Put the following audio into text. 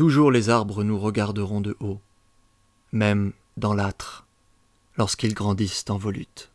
Toujours les arbres nous regarderont de haut, même dans l'âtre, lorsqu'ils grandissent en volutes.